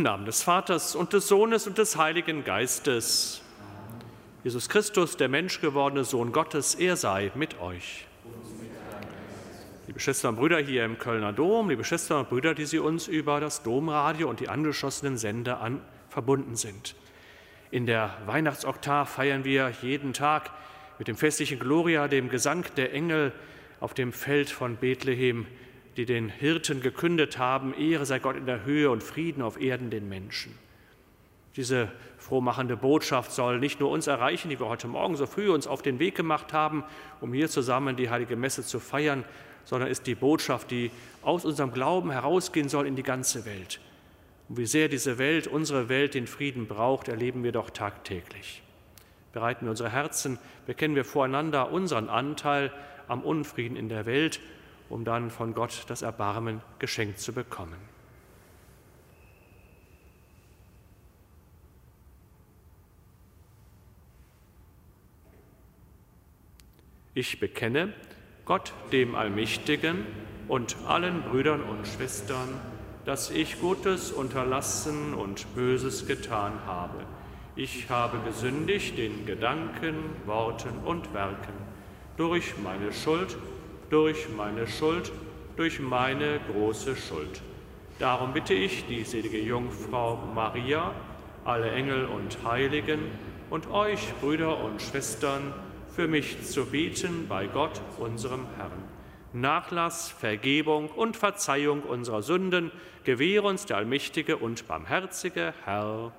Im Namen des Vaters und des Sohnes und des Heiligen Geistes. Jesus Christus, der menschgewordene Sohn Gottes, er sei mit euch. Liebe Schwestern und Brüder hier im Kölner Dom, liebe Schwestern und Brüder, die Sie uns über das Domradio und die angeschlossenen Sender an, verbunden sind. In der Weihnachtsoktav feiern wir jeden Tag mit dem festlichen Gloria, dem Gesang der Engel auf dem Feld von Bethlehem, die den Hirten gekündet haben, Ehre sei Gott in der Höhe und Frieden auf Erden den Menschen. Diese frohmachende Botschaft soll nicht nur uns erreichen, die wir heute Morgen so früh uns auf den Weg gemacht haben, um hier zusammen die heilige Messe zu feiern, sondern ist die Botschaft, die aus unserem Glauben herausgehen soll in die ganze Welt. Und wie sehr diese Welt, unsere Welt, den Frieden braucht, erleben wir doch tagtäglich. Bereiten wir unsere Herzen, bekennen wir voreinander unseren Anteil am Unfrieden in der Welt, um dann von Gott das Erbarmen geschenkt zu bekommen. Ich bekenne Gott, dem Allmächtigen und allen Brüdern und Schwestern, dass ich Gutes unterlassen und Böses getan habe. Ich habe gesündigt in Gedanken, Worten und Werken, durch meine Schuld, durch meine Schuld, durch meine große Schuld. Darum bitte ich die selige Jungfrau Maria, alle Engel und Heiligen und euch, Brüder und Schwestern, für mich zu bieten bei Gott, unserem Herrn. Nachlass, Vergebung und Verzeihung unserer Sünden gewähre uns der allmächtige und barmherzige Herr.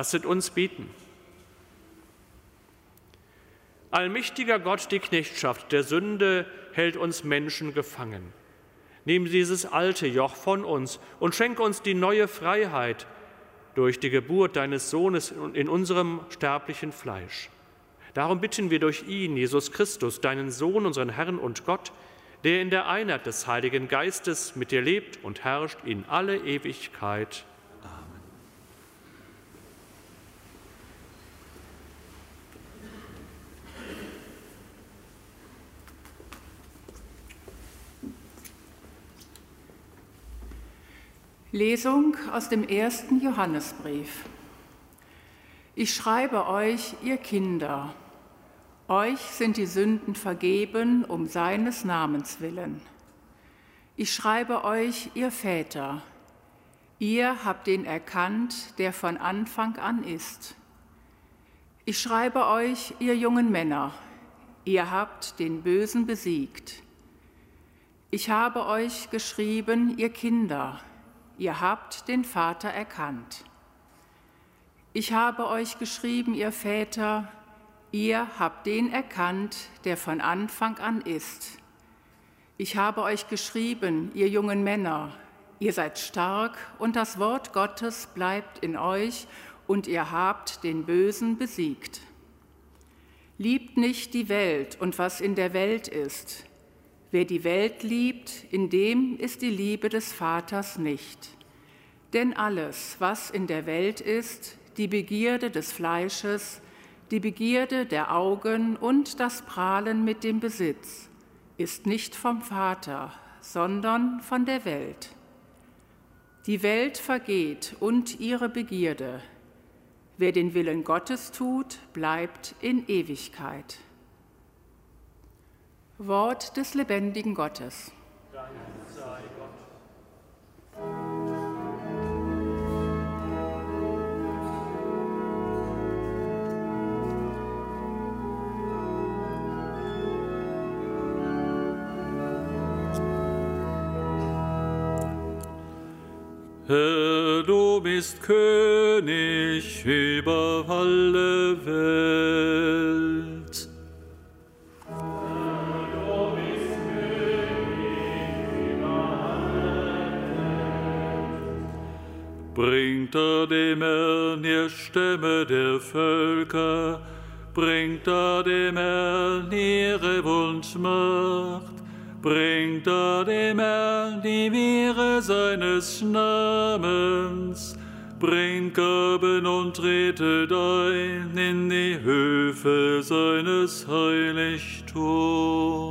Lasset uns beten. Allmächtiger Gott, die Knechtschaft der Sünde hält uns Menschen gefangen. Nimm dieses alte Joch von uns und schenke uns die neue Freiheit durch die Geburt deines Sohnes in unserem sterblichen Fleisch. Darum bitten wir durch ihn, Jesus Christus, deinen Sohn, unseren Herrn und Gott, der in der Einheit des Heiligen Geistes mit dir lebt und herrscht in alle Ewigkeit. Lesung aus dem ersten Johannesbrief. Ich schreibe euch, ihr Kinder, euch sind die Sünden vergeben um seines Namens willen. Ich schreibe euch, ihr Väter, ihr habt den erkannt, der von Anfang an ist. Ich schreibe euch, ihr jungen Männer, ihr habt den Bösen besiegt. Ich habe euch geschrieben, ihr Kinder, ihr habt den Vater erkannt. Ich habe euch geschrieben, ihr Väter, ihr habt den erkannt, der von Anfang an ist. Ich habe euch geschrieben, ihr jungen Männer, ihr seid stark und das Wort Gottes bleibt in euch und ihr habt den Bösen besiegt. Liebt nicht die Welt und was in der Welt ist. Wer die Welt liebt, in dem ist die Liebe des Vaters nicht. Denn alles, was in der Welt ist, die Begierde des Fleisches, die Begierde der Augen und das Prahlen mit dem Besitz, ist nicht vom Vater, sondern von der Welt. Die Welt vergeht und ihre Begierde. Wer den Willen Gottes tut, bleibt in Ewigkeit. Wort des lebendigen Gottes. Herr, du bist König über alle Welt. Dem Herrn ihr Stämme der Völker, bringt er dem Herrn ihre Wundmacht. Bringt er dem Herrn die Wehre seines Namens, bringt Gaben und tretet ein in die Höfe seines Heiligtums.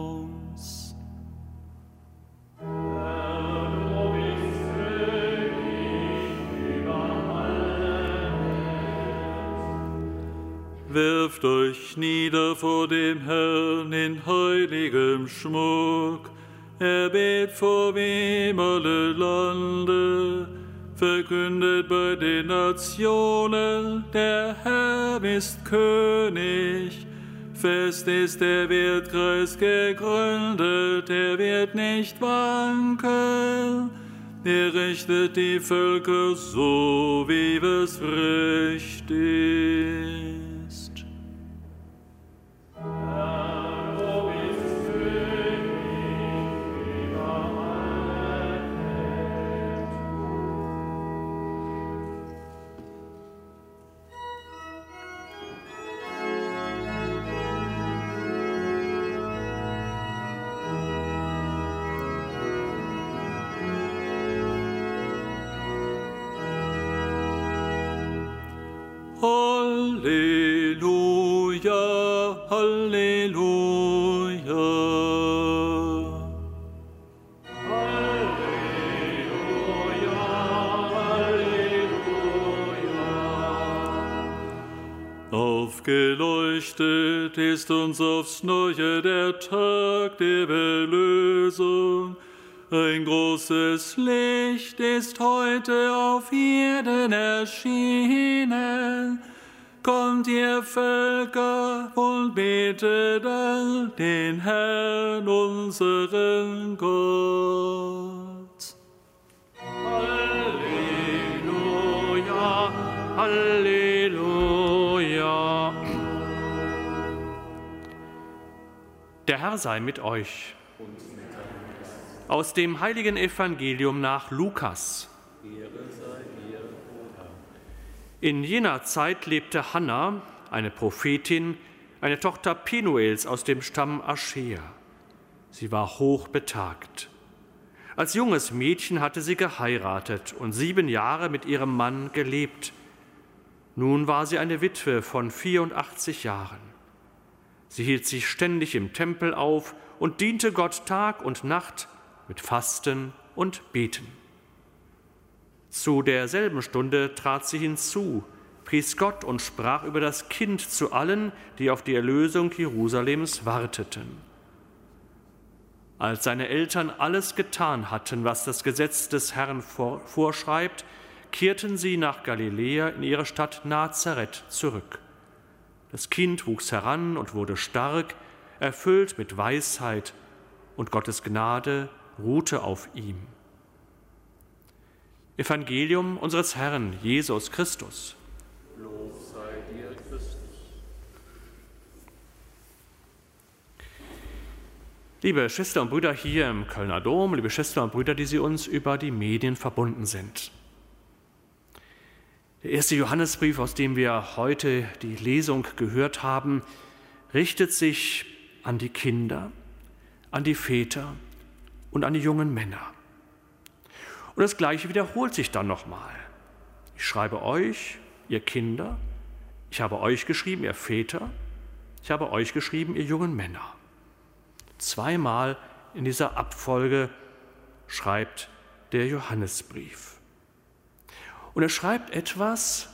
Werft euch nieder vor dem Herrn in heiligem Schmuck, erbet vor wem alle Lande, verkündet bei den Nationen, der Herr ist König. Fest ist der Wertkreis gegründet, er wird nicht wankeln. Er richtet die Völker so, wie es recht Aufgeleuchtet ist uns aufs Neue der Tag der Erlösung. Ein großes Licht ist heute auf Erden erschienen. Kommt ihr Völker und betet all den Herrn, unseren Gott. Der Herr sei mit euch. Aus dem heiligen Evangelium nach Lukas. In jener Zeit lebte Hannah, eine Prophetin, eine Tochter Penuels aus dem Stamm Aschea. Sie war hochbetagt. Als junges Mädchen hatte sie geheiratet und sieben Jahre mit ihrem Mann gelebt. Nun war sie eine Witwe von 84 Jahren. Sie hielt sich ständig im Tempel auf und diente Gott Tag und Nacht mit Fasten und Beten. Zu derselben Stunde trat sie hinzu, pries Gott und sprach über das Kind zu allen, die auf die Erlösung Jerusalems warteten. Als seine Eltern alles getan hatten, was das Gesetz des Herrn vorschreibt, kehrten sie nach Galiläa in ihre Stadt Nazareth zurück. Das Kind wuchs heran und wurde stark, erfüllt mit Weisheit, und Gottes Gnade ruhte auf ihm. Evangelium unseres Herrn Jesus Christus. Lob sei dir, Christus. Liebe Schwestern und Brüder hier im Kölner Dom, liebe Schwestern und Brüder, die Sie uns über die Medien verbunden sind. Der erste Johannesbrief, aus dem wir heute die Lesung gehört haben, richtet sich an die Kinder, an die Väter und an die jungen Männer. Und das Gleiche wiederholt sich dann nochmal. Ich schreibe euch, ihr Kinder, ich habe euch geschrieben, ihr Väter, ich habe euch geschrieben, ihr jungen Männer. Zweimal in dieser Abfolge schreibt der Johannesbrief. Und er schreibt etwas,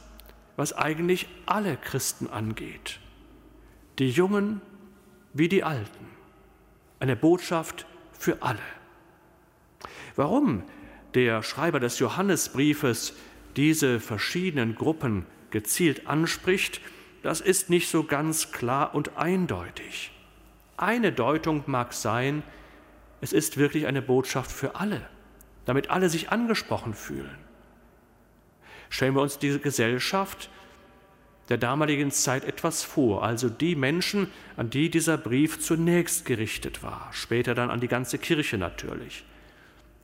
was eigentlich alle Christen angeht, die Jungen wie die Alten, eine Botschaft für alle. Warum der Schreiber des Johannesbriefes diese verschiedenen Gruppen gezielt anspricht, das ist nicht so ganz klar und eindeutig. Eine Deutung mag sein, es ist wirklich eine Botschaft für alle, damit alle sich angesprochen fühlen. Stellen wir uns diese Gesellschaft der damaligen Zeit etwas vor, also die Menschen, an die dieser Brief zunächst gerichtet war, später dann an die ganze Kirche natürlich.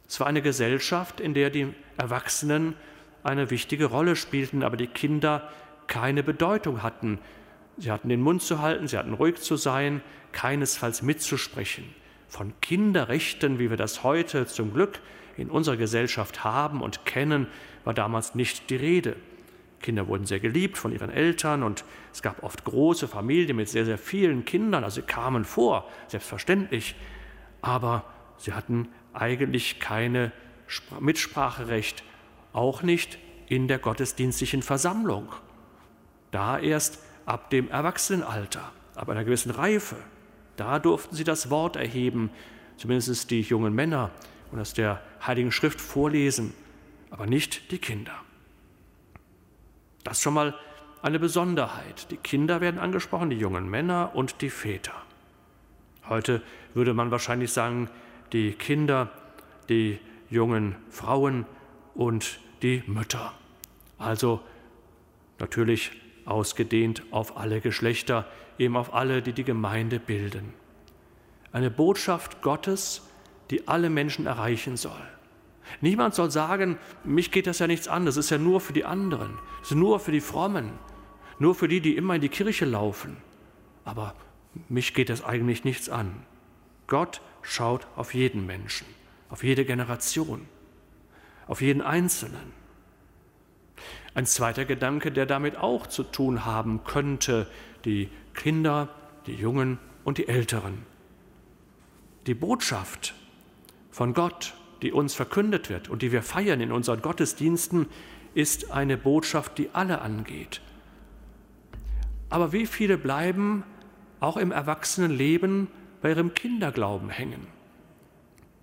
Es war eine Gesellschaft, in der die Erwachsenen eine wichtige Rolle spielten, aber die Kinder keine Bedeutung hatten. Sie hatten den Mund zu halten, sie hatten ruhig zu sein, keinesfalls mitzusprechen. Von Kinderrechten, wie wir das heute zum Glück in unserer Gesellschaft haben und kennen, war damals nicht die Rede. Kinder wurden sehr geliebt von ihren Eltern und es gab oft große Familien mit sehr, sehr vielen Kindern, also sie kamen vor, selbstverständlich, aber sie hatten eigentlich keine Mitspracherecht, auch nicht in der gottesdienstlichen Versammlung. Da erst ab dem Erwachsenenalter, ab einer gewissen Reife, da durften sie das Wort erheben, zumindest die jungen Männer, und aus der Heiligen Schrift vorlesen, aber nicht die Kinder. Das ist schon mal eine Besonderheit. Die Kinder werden angesprochen, die jungen Männer und die Väter. Heute würde man wahrscheinlich sagen, die Kinder, die jungen Frauen und die Mütter. Also natürlich ausgedehnt auf alle Geschlechter, eben auf alle, die die Gemeinde bilden. Eine Botschaft Gottes, die alle Menschen erreichen soll. Niemand soll sagen, mich geht das ja nichts an, das ist ja nur für die anderen, das ist nur für die Frommen, nur für die, die immer in die Kirche laufen. Aber mich geht das eigentlich nichts an. Gott schaut auf jeden Menschen, auf jede Generation, auf jeden Einzelnen. Ein zweiter Gedanke, der damit auch zu tun haben könnte, die Kinder, die Jungen und die Älteren. Die Botschaft von Gott, die uns verkündet wird und die wir feiern in unseren Gottesdiensten, ist eine Botschaft, die alle angeht. Aber wie viele bleiben auch im Erwachsenenleben bei ihrem Kinderglauben hängen?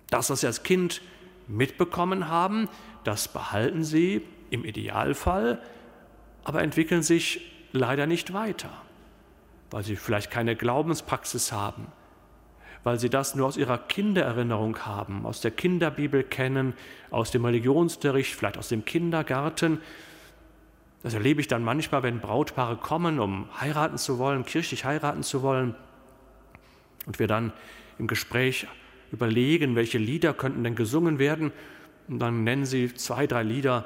Das, was sie als Kind mitbekommen haben, das behalten sie im Idealfall, aber entwickeln sich leider nicht weiter, weil sie vielleicht keine Glaubenspraxis haben, weil sie das nur aus ihrer Kindererinnerung haben, aus der Kinderbibel kennen, aus dem Religionsunterricht, vielleicht aus dem Kindergarten. Das erlebe ich dann manchmal, wenn Brautpaare kommen, um heiraten zu wollen, kirchlich heiraten zu wollen, und wir dann im Gespräch überlegen, welche Lieder könnten denn gesungen werden. Und dann nennen sie zwei, drei Lieder,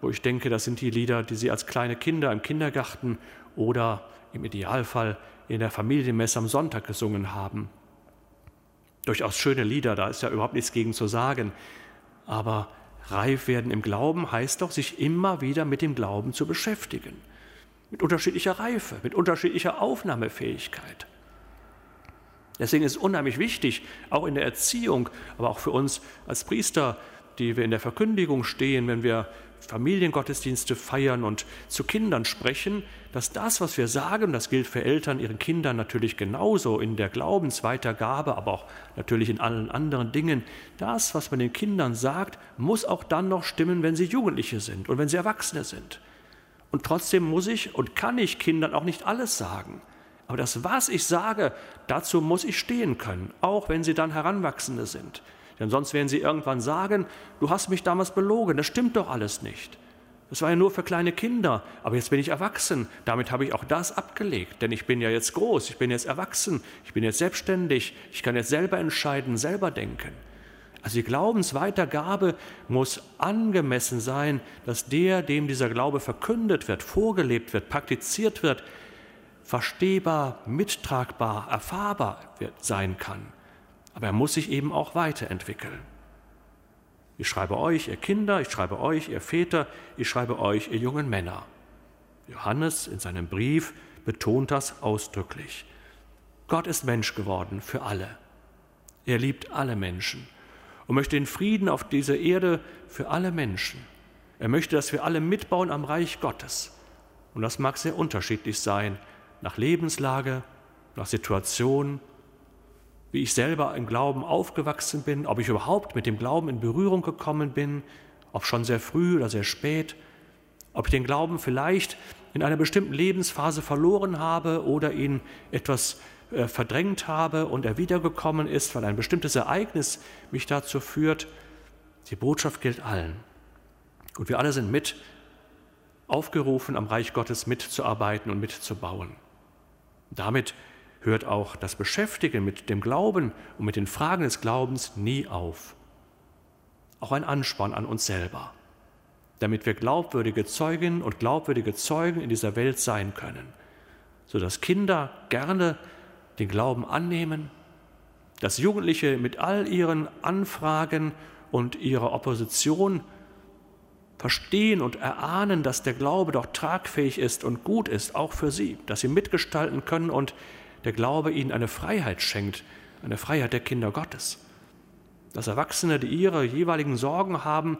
wo ich denke, das sind die Lieder, die sie als kleine Kinder im Kindergarten oder im Idealfall in der Familienmesse am Sonntag gesungen haben. Durchaus schöne Lieder, da ist ja überhaupt nichts gegen zu sagen. Aber reif werden im Glauben heißt doch, sich immer wieder mit dem Glauben zu beschäftigen. Mit unterschiedlicher Reife, mit unterschiedlicher Aufnahmefähigkeit. Deswegen ist es unheimlich wichtig, auch in der Erziehung, aber auch für uns als Priester, die wir in der Verkündigung stehen, wenn wir Familiengottesdienste feiern und zu Kindern sprechen, dass das, was wir sagen, das gilt für Eltern, ihren Kindern natürlich genauso in der Glaubensweitergabe, aber auch natürlich in allen anderen Dingen, das, was man den Kindern sagt, muss auch dann noch stimmen, wenn sie Jugendliche sind und wenn sie Erwachsene sind. Und trotzdem muss ich und kann ich Kindern auch nicht alles sagen. Aber das, was ich sage, dazu muss ich stehen können, auch wenn sie dann Heranwachsende sind. Denn sonst werden sie irgendwann sagen, du hast mich damals belogen, das stimmt doch alles nicht. Das war ja nur für kleine Kinder, aber jetzt bin ich erwachsen. Damit habe ich auch das abgelegt, denn ich bin ja jetzt groß, ich bin jetzt erwachsen, ich bin jetzt selbstständig, ich kann jetzt selber entscheiden, selber denken. Also die Glaubensweitergabe muss angemessen sein, dass der, dem dieser Glaube verkündet wird, vorgelebt wird, praktiziert wird, verstehbar, mittragbar, erfahrbar sein kann. Aber er muss sich eben auch weiterentwickeln. Ich schreibe euch, ihr Kinder, ich schreibe euch, ihr Väter, ich schreibe euch, ihr jungen Männer. Johannes in seinem Brief betont das ausdrücklich. Gott ist Mensch geworden für alle. Er liebt alle Menschen. Und möchte den Frieden auf dieser Erde für alle Menschen. Er möchte, dass wir alle mitbauen am Reich Gottes. Und das mag sehr unterschiedlich sein, nach Lebenslage, nach Situation, wie ich selber im Glauben aufgewachsen bin, ob ich überhaupt mit dem Glauben in Berührung gekommen bin, ob schon sehr früh oder sehr spät, ob ich den Glauben vielleicht in einer bestimmten Lebensphase verloren habe oder ihn etwas äh, verdrängt habe und er wiedergekommen ist, weil ein bestimmtes Ereignis mich dazu führt. Die Botschaft gilt allen. Und wir alle sind mit aufgerufen, am Reich Gottes mitzuarbeiten und mitzubauen. Damit hört auch das Beschäftigen mit dem Glauben und mit den Fragen des Glaubens nie auf. Auch ein Ansporn an uns selber, damit wir glaubwürdige Zeuginnen und glaubwürdige Zeugen in dieser Welt sein können, sodass Kinder gerne den Glauben annehmen, dass Jugendliche mit all ihren Anfragen und ihrer Opposition verstehen und erahnen, dass der Glaube doch tragfähig ist und gut ist, auch für sie, dass sie mitgestalten können und der Glaube ihnen eine Freiheit schenkt, eine Freiheit der Kinder Gottes. Dass Erwachsene, die ihre jeweiligen Sorgen haben,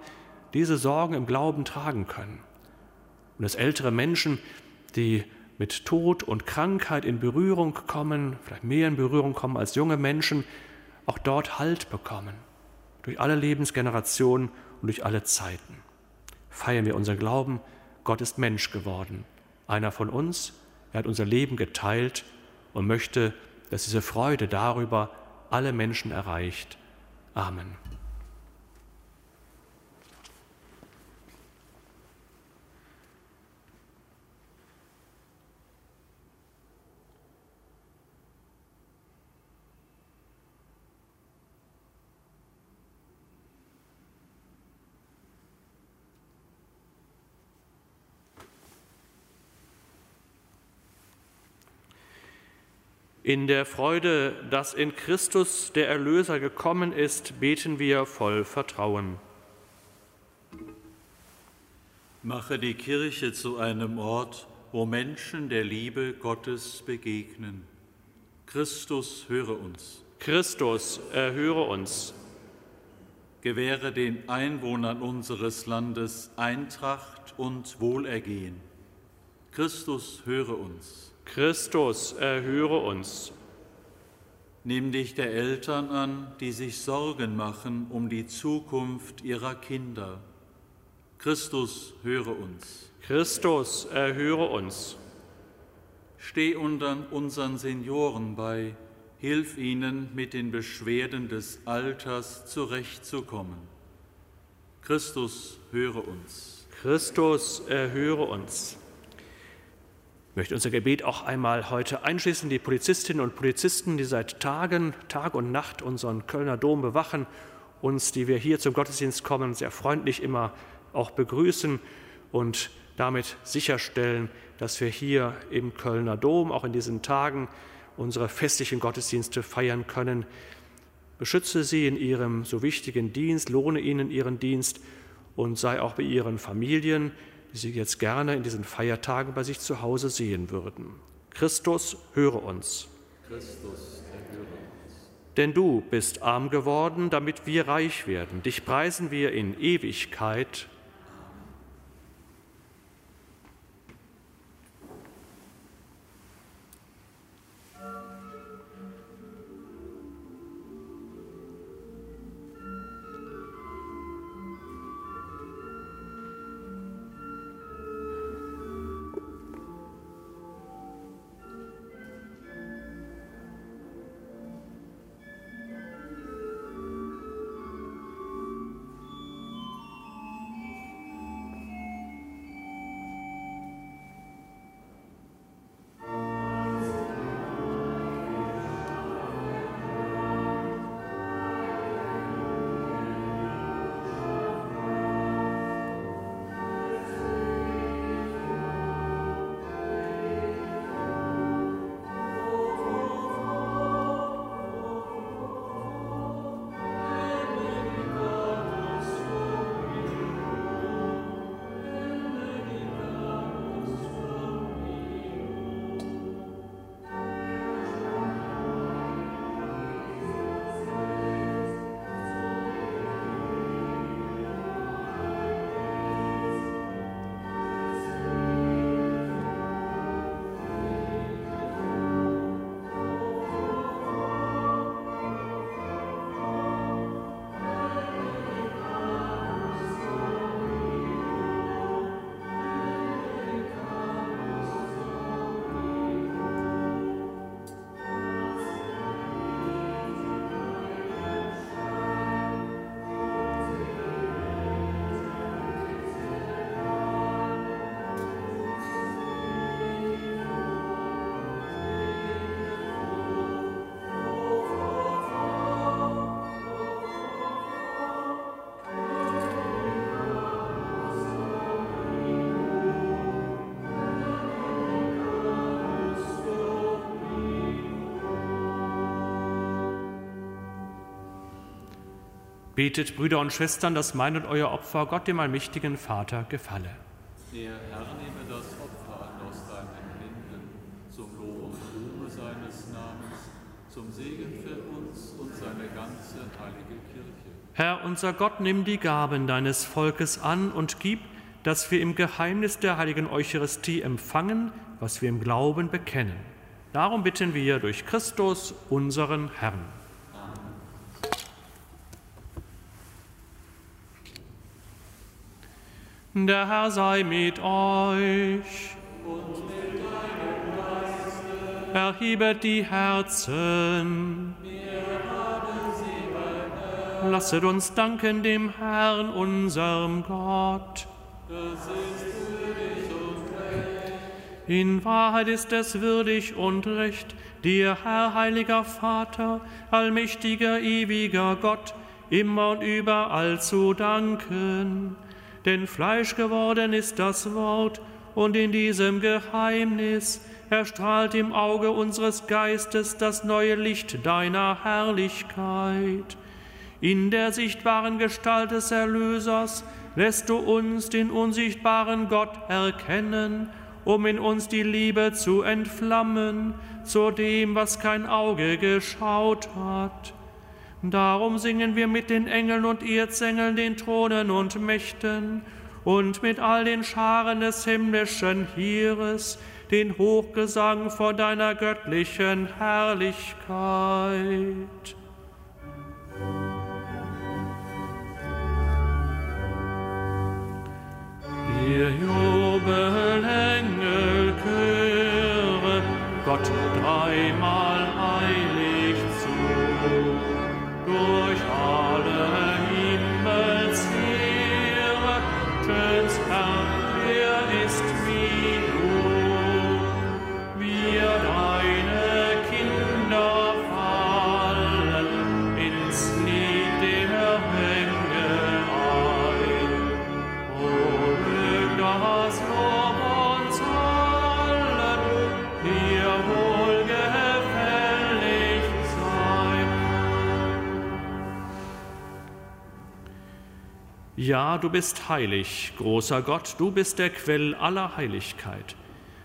diese Sorgen im Glauben tragen können. Und dass ältere Menschen, die mit Tod und Krankheit in Berührung kommen, vielleicht mehr in Berührung kommen als junge Menschen, auch dort Halt bekommen. Durch alle Lebensgenerationen und durch alle Zeiten feiern wir unseren Glauben. Gott ist Mensch geworden. Einer von uns. Er hat unser Leben geteilt und möchte, dass diese Freude darüber alle Menschen erreicht. Amen. In der Freude, dass in Christus der Erlöser gekommen ist, beten wir voll Vertrauen. Mache die Kirche zu einem Ort, wo Menschen der Liebe Gottes begegnen. Christus, höre uns. Christus, erhöre uns. Gewähre den Einwohnern unseres Landes Eintracht und Wohlergehen. Christus, höre uns. Christus, erhöre uns. Nimm dich der Eltern an, die sich Sorgen machen um die Zukunft ihrer Kinder. Christus, höre uns. Christus, erhöre uns. Steh unter unseren Senioren bei, hilf ihnen, mit den Beschwerden des Alters zurechtzukommen. Christus, höre uns. Christus, erhöre uns. Ich möchte unser Gebet auch einmal heute einschließen, die Polizistinnen und Polizisten, die seit Tagen, Tag und Nacht unseren Kölner Dom bewachen, uns, die wir hier zum Gottesdienst kommen, sehr freundlich immer auch begrüßen und damit sicherstellen, dass wir hier im Kölner Dom auch in diesen Tagen unsere festlichen Gottesdienste feiern können. Beschütze sie in ihrem so wichtigen Dienst, lohne ihnen ihren Dienst und sei auch bei ihren Familien, die Sie jetzt gerne in diesen Feiertagen bei sich zu Hause sehen würden. Christus, höre uns. Christus, erhöre uns. Denn du bist arm geworden, damit wir reich werden. Dich preisen wir in Ewigkeit. Betet, Brüder und Schwestern, dass mein und euer Opfer Gott, dem allmächtigen Vater, gefalle. Der Herr nehme das Opfer an aus deinen Händen, zum Lob und Ruhme seines Namens, zum Segen für uns und seine ganze heilige Kirche. Herr, unser Gott, nimm die Gaben deines Volkes an und gib, dass wir im Geheimnis der heiligen Eucharistie empfangen, was wir im Glauben bekennen. Darum bitten wir durch Christus, unseren Herrn. Der Herr sei mit euch. Und mit deinem Geiste. Erhebet die Herzen. Wir haben sie Lasset uns danken dem Herrn, unserem Gott. Das ist würdig und recht. In Wahrheit ist es würdig und recht, dir, Herr, heiliger Vater, allmächtiger, ewiger Gott, immer und überall zu danken denn Fleisch geworden ist das Wort, und in diesem Geheimnis erstrahlt im Auge unseres Geistes das neue Licht deiner Herrlichkeit. In der sichtbaren Gestalt des Erlösers lässt du uns den unsichtbaren Gott erkennen, um in uns die Liebe zu entflammen zu dem, was kein Auge geschaut hat Darum singen wir mit den Engeln und Erzengeln, den Thronen und Mächten und mit all den Scharen des himmlischen Heeres den Hochgesang vor deiner göttlichen Herrlichkeit. Wir jubeln Engel, Chöre, Gott dreimal Ja, du bist heilig, großer Gott, du bist der Quell aller Heiligkeit.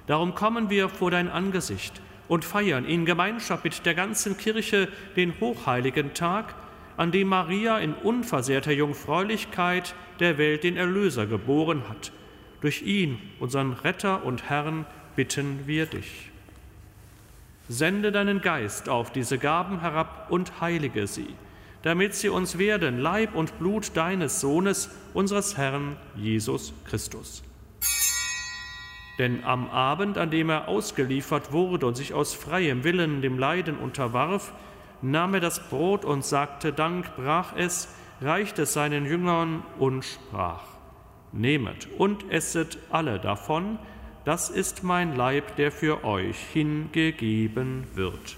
Darum kommen wir vor dein Angesicht und feiern in Gemeinschaft mit der ganzen Kirche den hochheiligen Tag, an dem Maria in unversehrter Jungfräulichkeit der Welt den Erlöser geboren hat. Durch ihn, unseren Retter und Herrn, bitten wir dich. Sende deinen Geist auf diese Gaben herab und heilige sie, damit sie uns werden Leib und Blut deines Sohnes, unseres Herrn Jesus Christus. Denn am Abend, an dem er ausgeliefert wurde und sich aus freiem Willen dem Leiden unterwarf, nahm er das Brot und sagte Dank, brach es, reichte es seinen Jüngern und sprach, Nehmet und esset alle davon, das ist mein Leib, der für euch hingegeben wird.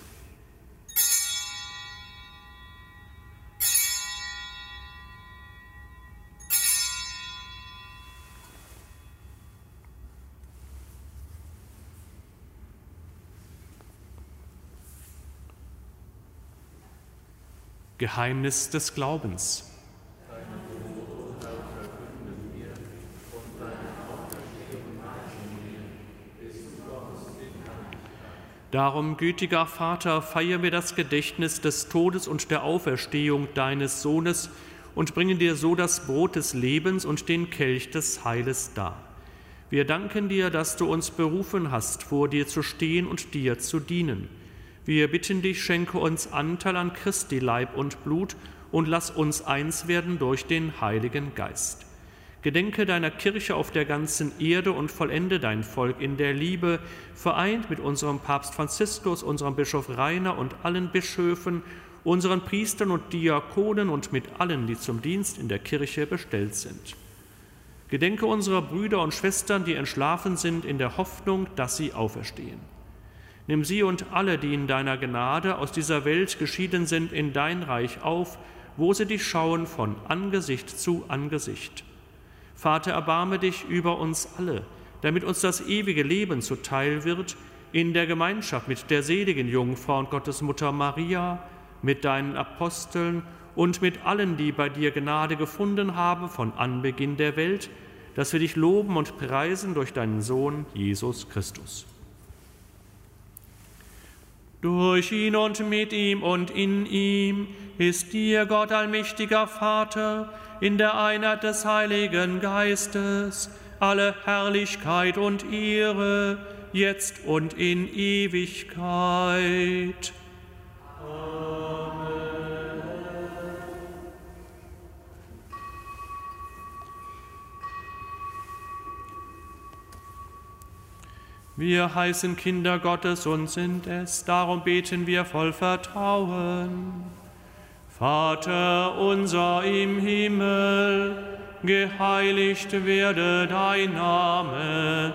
Geheimnis des Glaubens. Darum, gütiger Vater, feiern wir das Gedächtnis des Todes und der Auferstehung deines Sohnes und bringen dir so das Brot des Lebens und den Kelch des Heiles dar. Wir danken dir, dass du uns berufen hast, vor dir zu stehen und dir zu dienen. Wir bitten dich, schenke uns Anteil an Christi Leib und Blut und lass uns eins werden durch den Heiligen Geist. Gedenke deiner Kirche auf der ganzen Erde und vollende dein Volk in der Liebe, vereint mit unserem Papst Franziskus, unserem Bischof Rainer und allen Bischöfen, unseren Priestern und Diakonen und mit allen, die zum Dienst in der Kirche bestellt sind. Gedenke unserer Brüder und Schwestern, die entschlafen sind, in der Hoffnung, dass sie auferstehen. Nimm sie und alle, die in deiner Gnade aus dieser Welt geschieden sind, in dein Reich auf, wo sie dich schauen von Angesicht zu Angesicht. Vater, erbarme dich über uns alle, damit uns das ewige Leben zuteil wird, in der Gemeinschaft mit der seligen Jungfrau und Gottesmutter Maria, mit deinen Aposteln und mit allen, die bei dir Gnade gefunden haben von Anbeginn der Welt, dass wir dich loben und preisen durch deinen Sohn Jesus Christus. Durch ihn und mit ihm und in ihm ist dir, Gott allmächtiger Vater, in der Einheit des Heiligen Geistes, alle Herrlichkeit und Ehre, jetzt und in Ewigkeit. Wir heißen Kinder Gottes und sind es, darum beten wir voll Vertrauen. Vater unser im Himmel, geheiligt werde dein Name,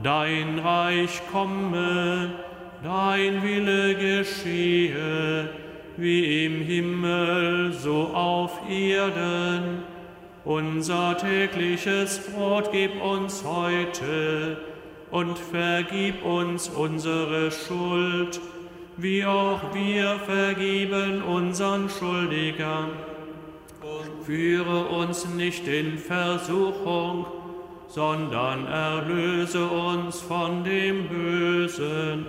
dein Reich komme, dein Wille geschehe, wie im Himmel so auf Erden. Unser tägliches Brot gib uns heute und vergib uns unsere Schuld, wie auch wir vergeben unseren Schuldigern. Und führe uns nicht in Versuchung, sondern erlöse uns von dem Bösen.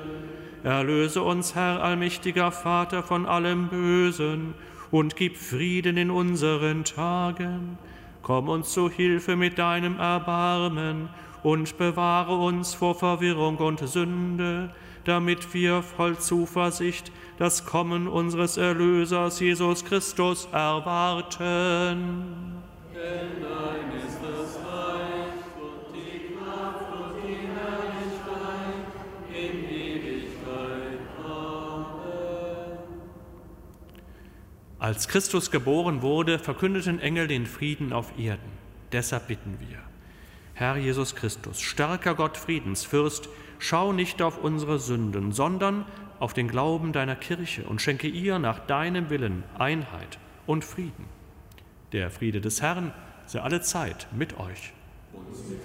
Erlöse uns, Herr allmächtiger Vater, von allem Bösen und gib Frieden in unseren Tagen. Komm uns zu Hilfe mit deinem Erbarmen und bewahre uns vor Verwirrung und Sünde, damit wir voll Zuversicht das Kommen unseres Erlösers Jesus Christus erwarten. Denn dein ist das Reich und die Kraft und die Herrlichkeit in Ewigkeit. Amen. Als Christus geboren wurde, verkündeten Engel den Frieden auf Erden. Deshalb bitten wir. Herr Jesus Christus, starker Gott, Friedensfürst, schau nicht auf unsere Sünden, sondern auf den Glauben deiner Kirche und schenke ihr nach deinem Willen Einheit und Frieden. Der Friede des Herrn sei alle Zeit mit euch. Und mit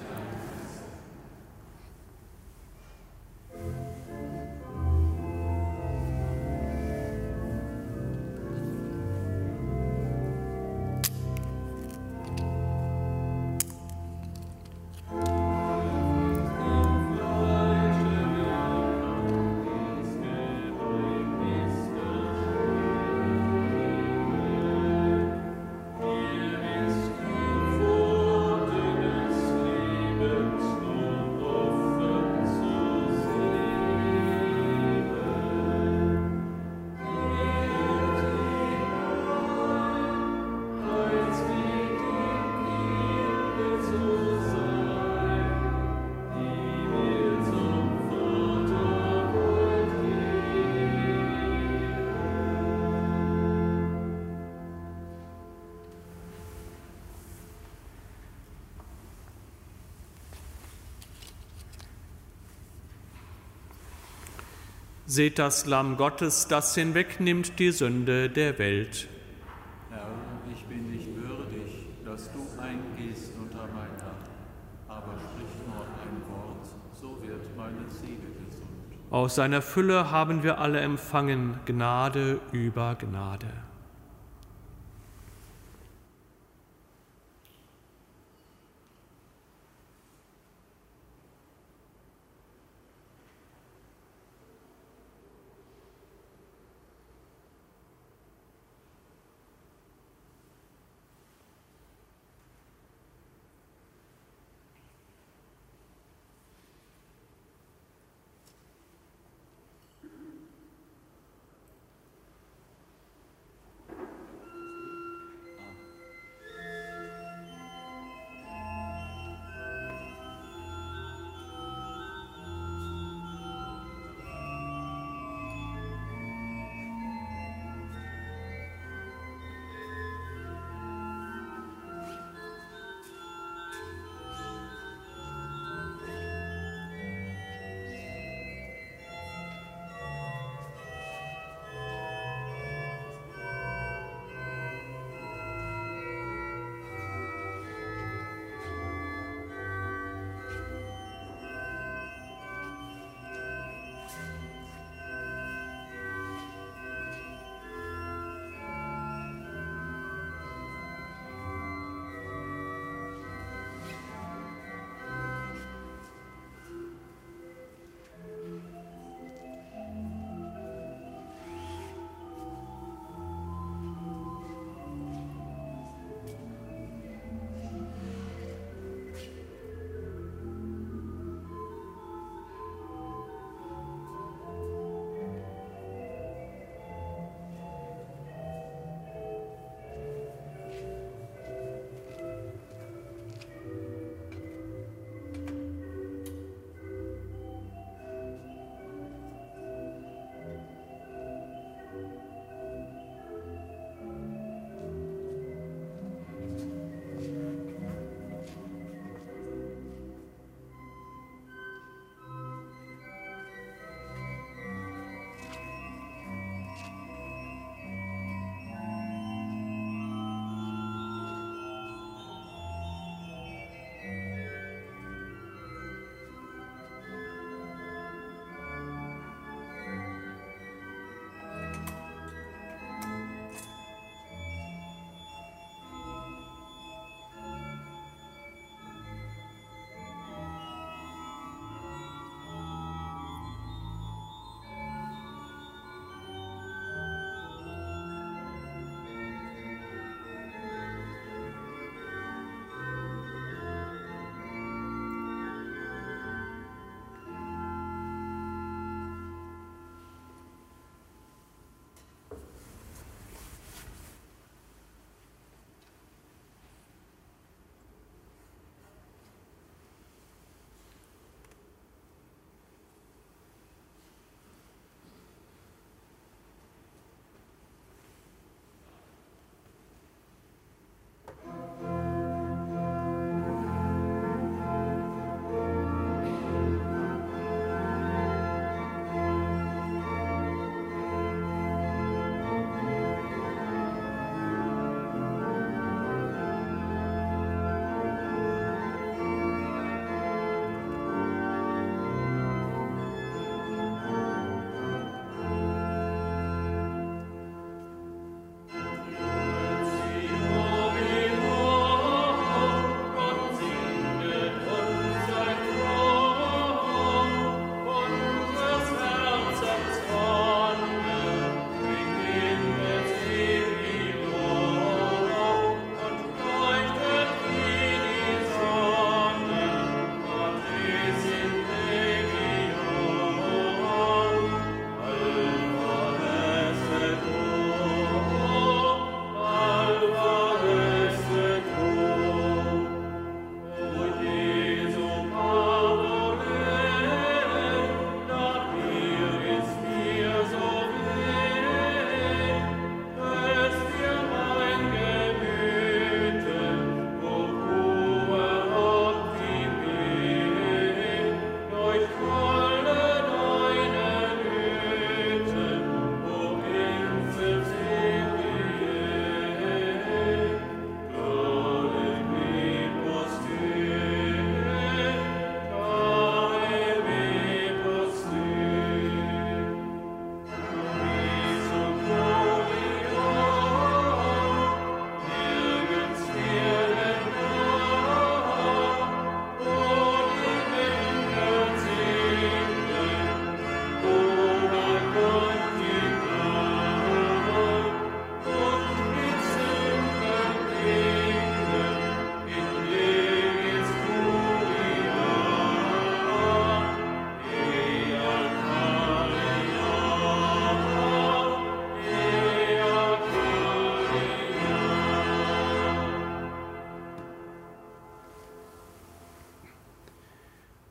Seht das Lamm Gottes, das hinwegnimmt die Sünde der Welt. Herr, ich bin nicht würdig, dass du eingehst unter mein Dach, aber sprich nur ein Wort, so wird meine Seele gesund. Aus seiner Fülle haben wir alle empfangen, Gnade über Gnade.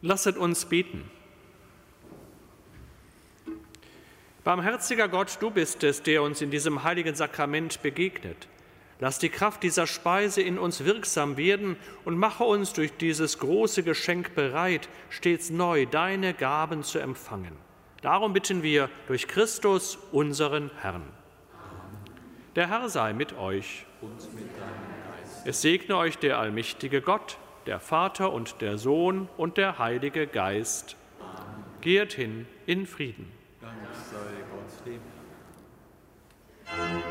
Lasset uns beten. Barmherziger Gott, du bist es, der uns in diesem heiligen Sakrament begegnet. Lass die Kraft dieser Speise in uns wirksam werden und mache uns durch dieses große Geschenk bereit, stets neu deine Gaben zu empfangen. Darum bitten wir durch Christus, unseren Herrn. Der Herr sei mit euch. Es segne euch der allmächtige Gott, der Vater und der Sohn und der Heilige Geist. Amen. Geht hin in Frieden. Dank sei Gott dem Herrn.